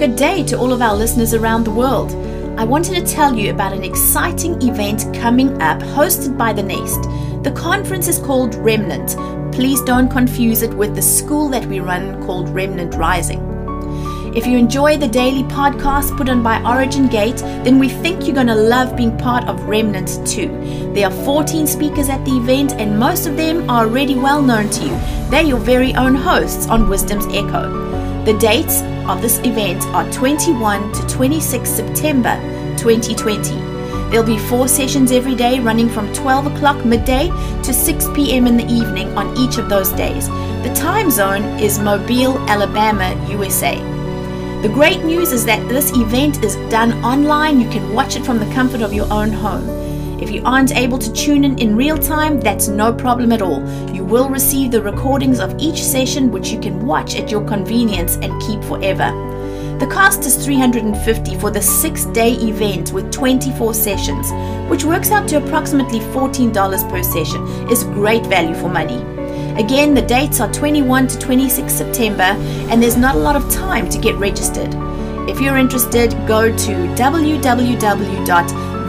Good day to all of our listeners around the world. I wanted to tell you about an exciting event coming up hosted by The Nest. The conference is called Remnant. Please don't confuse it with the school that we run called Remnant Rising. If you enjoy the daily podcast put on by Origin Gate, then we think you're going to love being part of Remnant too. There are 14 speakers at the event, and most of them are already well known to you. They're your very own hosts on Wisdom's Echo. The dates of this event are 21 to 26 September 2020. There'll be four sessions every day running from 12 o'clock midday to 6 p.m. in the evening on each of those days. The time zone is Mobile, Alabama, USA. The great news is that this event is done online. You can watch it from the comfort of your own home. If you aren't able to tune in in real time, that's no problem at all. You will receive the recordings of each session, which you can watch at your convenience and keep forever. The cost is 350 for the 6-day event with 24 sessions, which works out to approximately $14 per session. Is great value for money. Again, the dates are 21 to 26 September, and there's not a lot of time to get registered. If you're interested, go to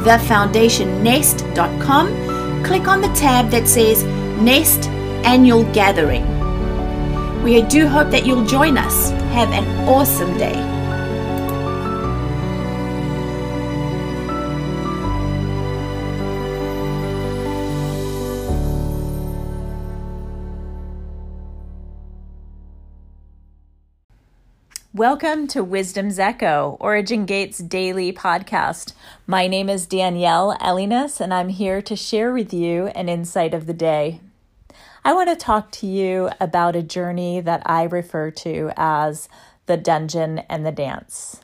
www.thefoundationnest.com, click on the tab that says Nest Annual Gathering. We do hope that you'll join us. Have an awesome day. Welcome to Wisdom's Echo, Origin Gate's daily podcast. My name is Danielle Elinas, and I'm here to share with you an insight of the day. I want to talk to you about a journey that I refer to as the dungeon and the dance.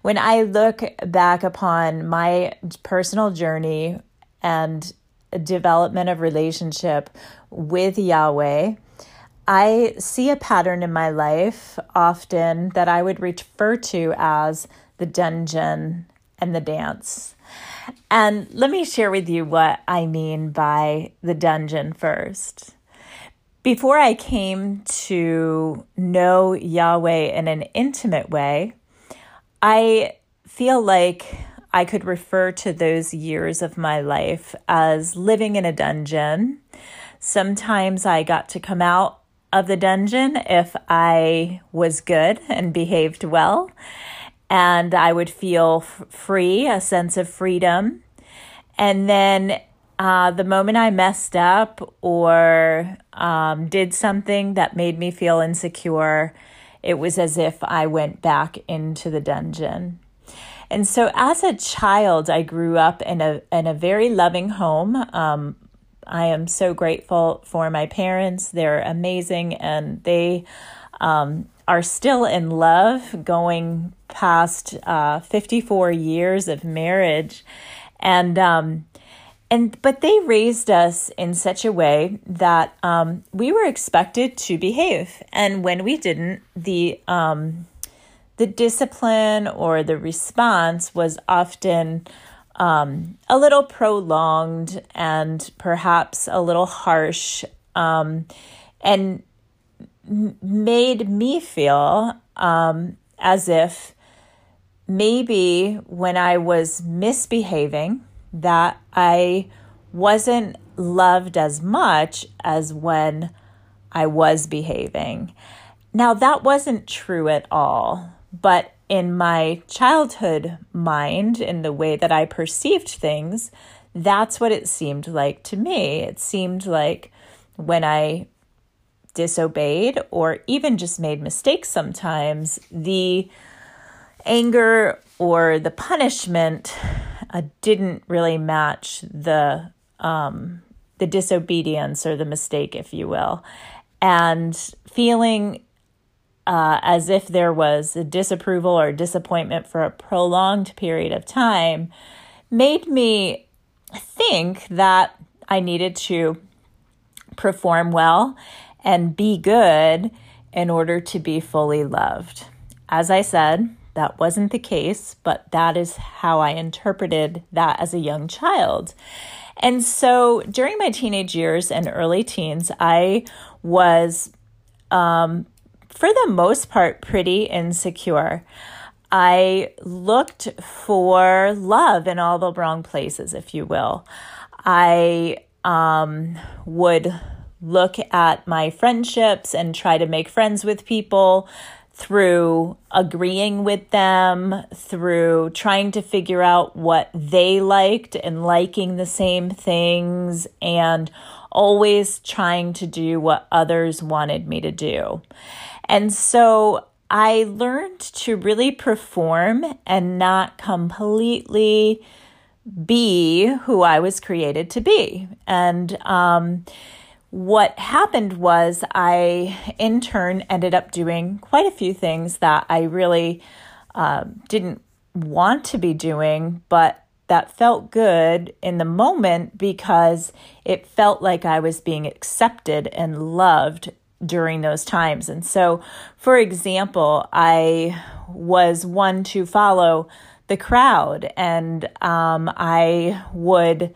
When I look back upon my personal journey and development of relationship with Yahweh, I see a pattern in my life often that I would refer to as the dungeon and the dance. And let me share with you what I mean by the dungeon first. Before I came to know Yahweh in an intimate way, I feel like I could refer to those years of my life as living in a dungeon. Sometimes I got to come out of the dungeon if I was good and behaved well. And I would feel f- free, a sense of freedom. And then uh, the moment I messed up or um, did something that made me feel insecure, it was as if I went back into the dungeon. And so, as a child, I grew up in a in a very loving home. Um, I am so grateful for my parents. They're amazing and they um, are still in love going past uh, 54 years of marriage. And, um, and but they raised us in such a way that um, we were expected to behave, and when we didn't, the um, the discipline or the response was often um, a little prolonged and perhaps a little harsh, um, and made me feel um, as if maybe when I was misbehaving, that I wasn't loved as much as when I was behaving. Now, that wasn't true at all, but in my childhood mind, in the way that I perceived things, that's what it seemed like to me. It seemed like when I disobeyed or even just made mistakes sometimes, the anger or the punishment uh, didn't really match the um, the disobedience or the mistake, if you will, and feeling uh, as if there was a disapproval or disappointment for a prolonged period of time made me think that I needed to perform well and be good in order to be fully loved. As I said, that wasn't the case, but that is how I interpreted that as a young child. And so during my teenage years and early teens, I was um, for the most part, pretty insecure. I looked for love in all the wrong places, if you will. I um, would look at my friendships and try to make friends with people through agreeing with them, through trying to figure out what they liked and liking the same things, and always trying to do what others wanted me to do. And so I learned to really perform and not completely be who I was created to be. And, um, what happened was I, in turn, ended up doing quite a few things that I really uh, didn't want to be doing, but that felt good in the moment because it felt like I was being accepted and loved during those times. And so, for example, I was one to follow the crowd and um, I would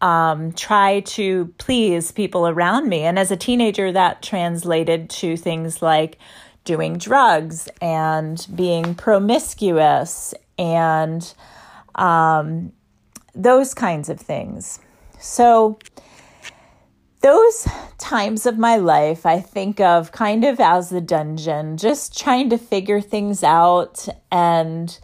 um, try to please people around me. And as a teenager, that translated to things like doing drugs and being promiscuous and um, those kinds of things. So, those times of my life I think of kind of as the dungeon, just trying to figure things out. And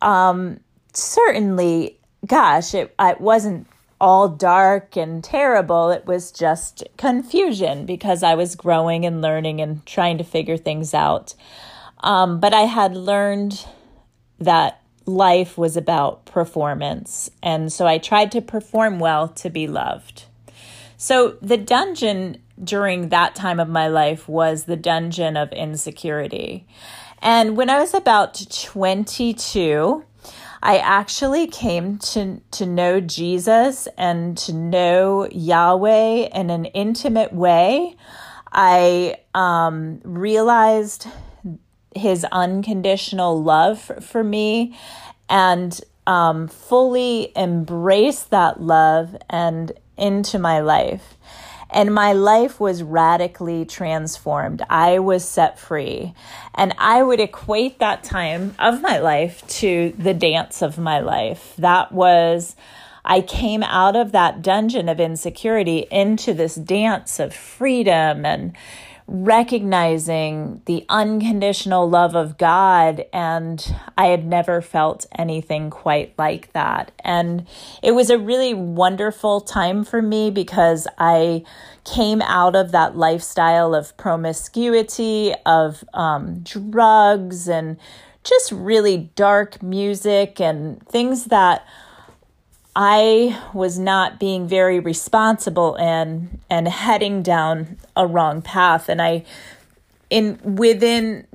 um, certainly, gosh, it, it wasn't all dark and terrible. It was just confusion because I was growing and learning and trying to figure things out. Um, but I had learned that life was about performance. And so I tried to perform well to be loved. So the dungeon during that time of my life was the dungeon of insecurity. And when I was about 22, I actually came to, to know Jesus and to know Yahweh in an intimate way. I um, realized his unconditional love for me and um, fully embrace that love and into my life and my life was radically transformed. I was set free. And I would equate that time of my life to the dance of my life. That was, I came out of that dungeon of insecurity into this dance of freedom and recognizing the unconditional love of God. And I had never felt anything quite like that. And it was a really wonderful time for me because I came out of that lifestyle of promiscuity, of um, drugs, and just really dark music and things that I was not being very responsible in and heading down a wrong path. And I, in within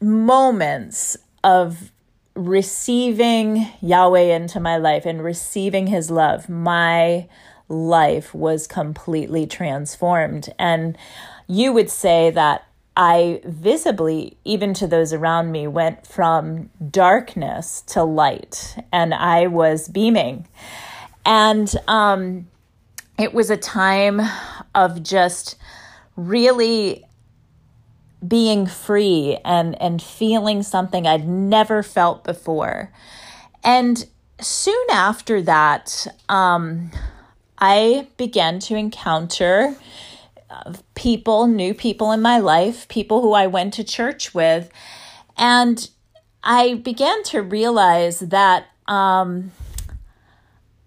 moments of receiving Yahweh into my life and receiving his love, my life was completely transformed. And you would say that I visibly, even to those around me, went from darkness to light, and I was beaming. And um, it was a time of just really being free and, and feeling something I'd never felt before. And soon after that, um, I began to encounter people, new people in my life, people who I went to church with. And I began to realize that um,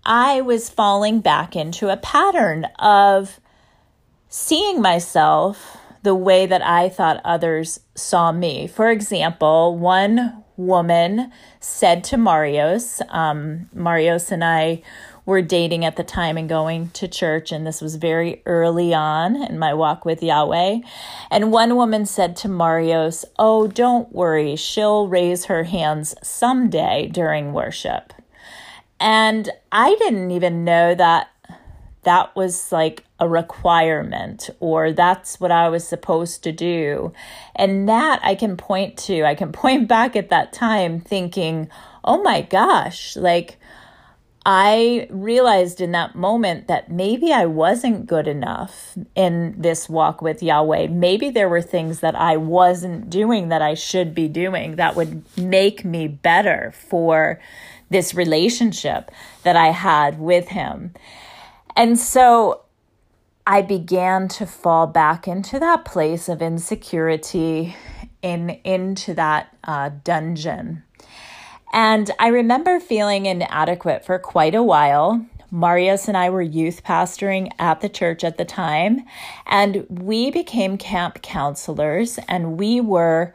I was falling back into a pattern of seeing myself the way that I thought others saw me. For example, one woman said to Marios, um, Marios and I were dating at the time and going to church, and this was very early on in my walk with Yahweh. And one woman said to Marios, Oh, don't worry, she'll raise her hands someday during worship. And I didn't even know that that was like a requirement or that's what I was supposed to do. And that I can point to, I can point back at that time thinking, oh my gosh, like I realized in that moment that maybe I wasn't good enough in this walk with Yahweh. Maybe there were things that I wasn't doing that I should be doing that would make me better for this relationship that I had with Him. And so I began to fall back into that place of insecurity in into that uh, dungeon and I remember feeling inadequate for quite a while. Marius and I were youth pastoring at the church at the time, and we became camp counselors, and we were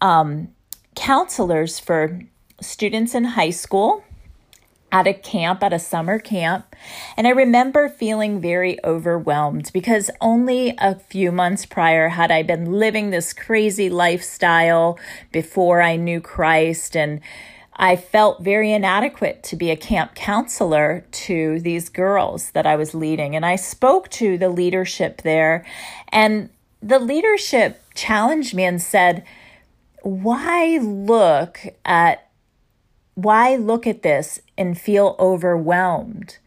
um, counselors for students in high school at a camp, at a summer camp. And I remember feeling very overwhelmed because only a few months prior had I been living this crazy lifestyle before I knew Christ and I felt very inadequate to be a camp counselor to these girls that I was leading. And I spoke to the leadership there, and the leadership challenged me and said, Why look at why look at this and feel overwhelmed?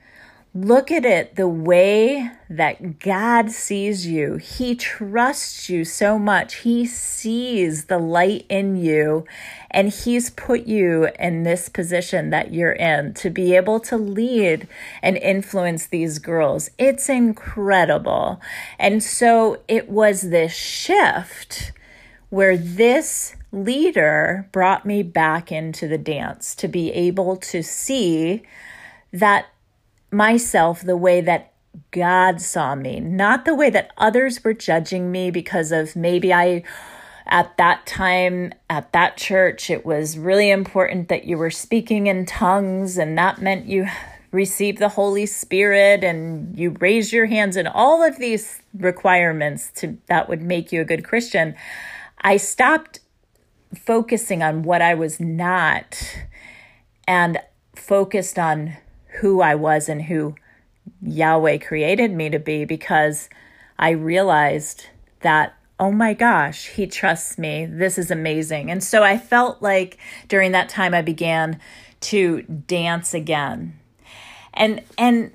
Look at it the way that God sees you. He trusts you so much. He sees the light in you, and He's put you in this position that you're in to be able to lead and influence these girls. It's incredible. And so it was this shift where this leader brought me back into the dance to be able to see that myself the way that God saw me, not the way that others were judging me because of maybe I, at that time, at that church, it was really important that you were speaking in tongues, and that meant you received the Holy Spirit and you raised your hands, and all of these requirements to that would make you a good Christian. I stopped focusing on what I was not and focused on who I was and who Yahweh created me to be because I realized that, oh my gosh, He trusts me. This is amazing. And so I felt like during that time I began to dance again. And and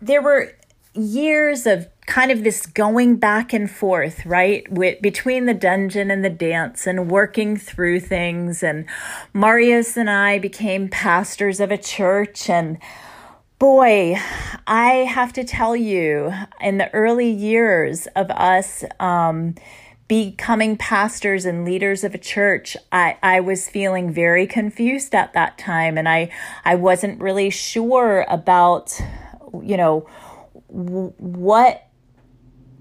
there were years of kind of this going back and forth, right? With, between the dungeon and the dance and working through things. And Marius and I became pastors of a church and Boy, I have to tell you, in the early years of us um, becoming pastors and leaders of a church, I, I was feeling very confused at that time. And I, I wasn't really sure about, you know, what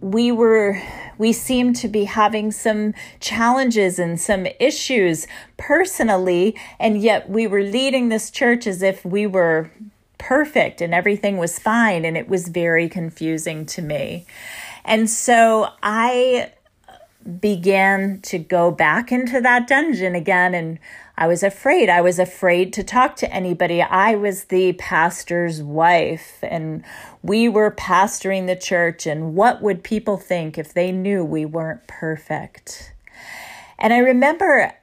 we were we seemed to be having some challenges and some issues personally and yet we were leading this church as if we were perfect and everything was fine. And it was very confusing to me. And so I began to go back into that dungeon again. And I was afraid. I was afraid to talk to anybody. I was the pastor's wife, and we were pastoring the church. And what would people think if they knew we weren't perfect? And I remember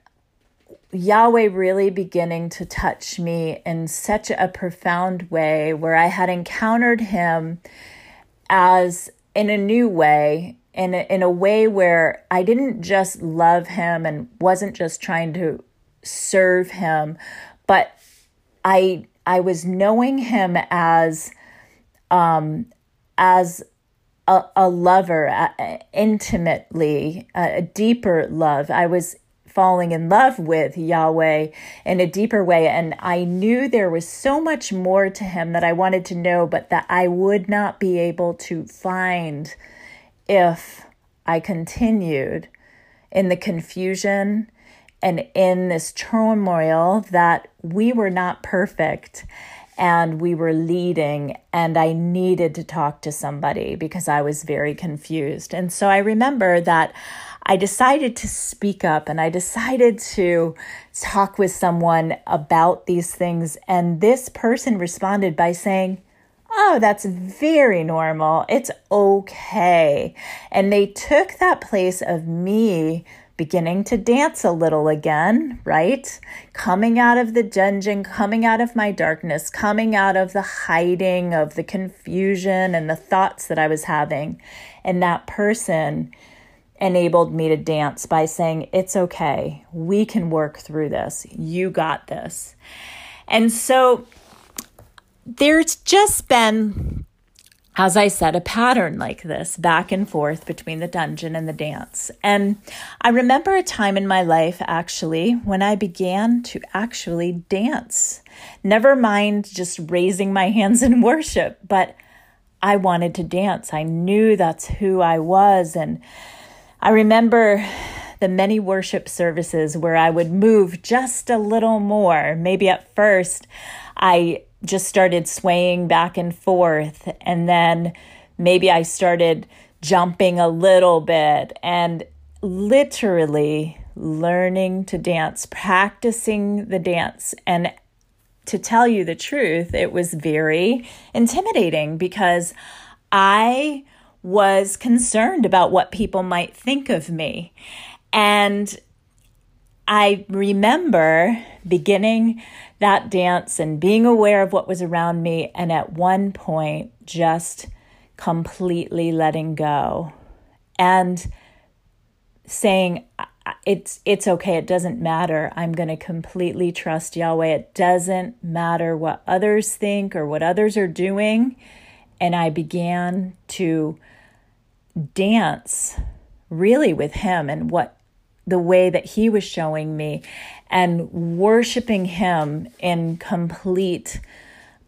Yahweh really beginning to touch me in such a profound way where I had encountered him as in a new way in a, in a way where I didn't just love him and wasn't just trying to serve him but I I was knowing him as um as a, a lover uh, intimately a deeper love. I was falling in love with Yahweh in a deeper way. And I knew there was so much more to him that I wanted to know, but that I would not be able to find if I continued in the confusion and in this turmoil that we were not perfect and we were leading and I needed to talk to somebody because I was very confused. And so I remember that I decided to speak up and I decided to talk with someone about these things. And this person responded by saying, Oh, that's very normal. It's okay. And they took that place of me beginning to dance a little again, right? Coming out of the dungeon, coming out of my darkness, coming out of the hiding of the confusion and the thoughts that I was having. And that person enabled me to dance by saying, It's okay. We can work through this. You got this. And so there's just been as I said, a pattern like this back and forth between the dungeon and the dance. And I remember a time in my life actually when I began to actually dance. Never mind just raising my hands in worship, but I wanted to dance. I knew that's who I was. And I remember the many worship services where I would move just a little more. Maybe at first I just started swaying back and forth. And then maybe I started jumping a little bit and literally learning to dance, practicing the dance. And to tell you the truth, it was very intimidating because I was concerned about what people might think of me. And I remember beginning that dance and being aware of what was around me, and at one point, just completely letting go and saying, it's it's okay it doesn't matter. I'm going to completely trust yahweh. It doesn't matter what others think or what others are doing. And i began to dance really with him and what the way that he was showing me and worshiping him in complete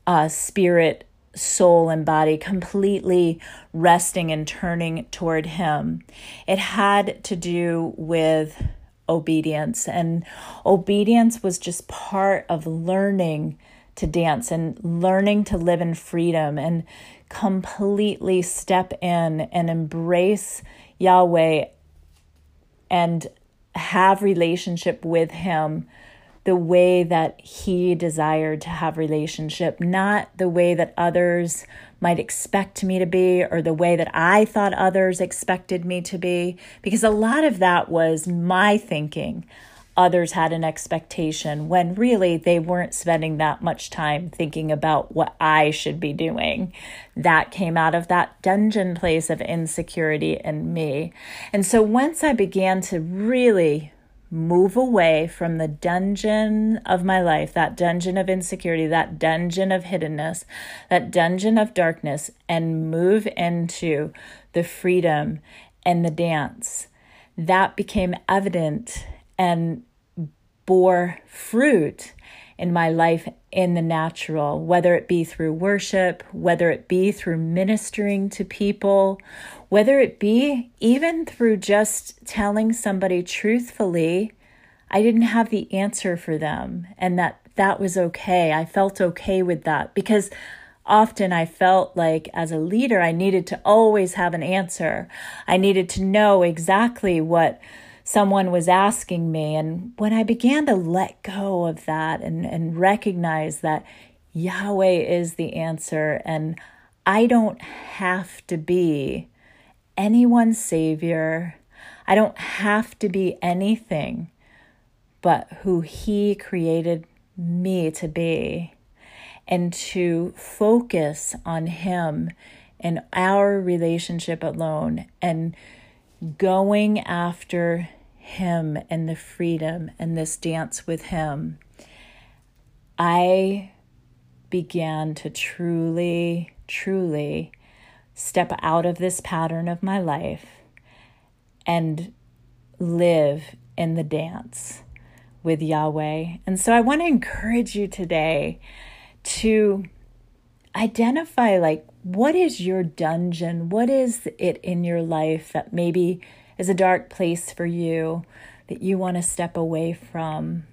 uh, spirit, soul, and body, completely resting and turning toward him. It had to do with obedience, and obedience was just part of learning to dance and learning to live in freedom and completely step in and embrace Yahweh and have relationship with him the way that he desired to have relationship not the way that others might expect me to be or the way that I thought others expected me to be because a lot of that was my thinking others had an expectation when really they weren't spending that much time thinking about what I should be doing. That came out of that dungeon place of insecurity in me. And so once I began to really move away from the dungeon of my life, that dungeon of insecurity, that dungeon of hiddenness, that dungeon of darkness, and move into the freedom and the dance. That became evident and bore fruit in my life in the natural, whether it be through worship, whether it be through ministering to people, whether it be even through just telling somebody truthfully, I didn't have the answer for them and that that was okay. I felt okay with that because often I felt like as a leader, I needed to always have an answer. I needed to know exactly what someone was asking me. And when I began to let go of that and, and recognize that Yahweh is the answer and I don't have to be anyone's savior, I don't have to be anything but who He created me to be, and to focus on Him and our relationship alone and going after him and the freedom and this dance with him, I began to truly, truly step out of this pattern of my life and live in the dance with Yahweh. And so I want to encourage you today to identify like what is your dungeon? What is it in your life that maybe is a dark place for you that you want to step away from?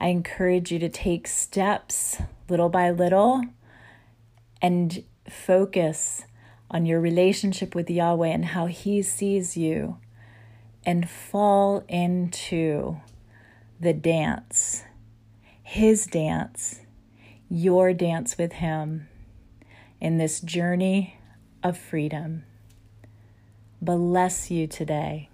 I encourage you to take steps little by little and focus on your relationship with Yahweh and how He sees you and fall into the dance, His dance, your dance with Him in this journey of freedom. Bless you today.